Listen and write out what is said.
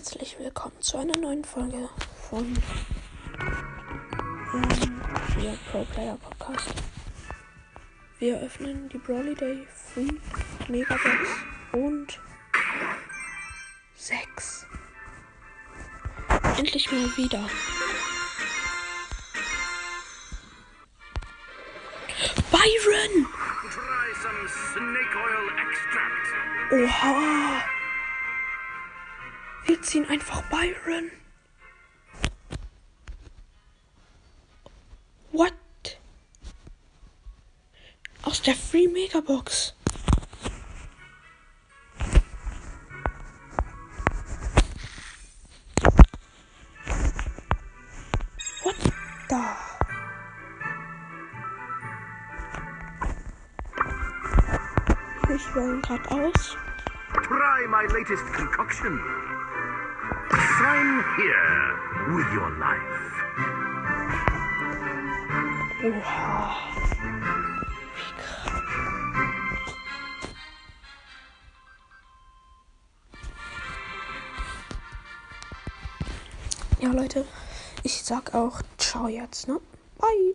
herzlich willkommen zu einer neuen Folge von ähm, hier Pro Player Podcast. Wir öffnen die Brawly Day Free Megabox und 6. Endlich mal wieder. Byron! Try some snake oil extract. Oha! Wir ziehen einfach Byron. What? Aus der Free Megabox. What the? Ich wähle gerade aus. Try my latest concoction. Sign here with your life. Oha. Ja, Leute, ich sag auch ciao jetzt, ne? Bye.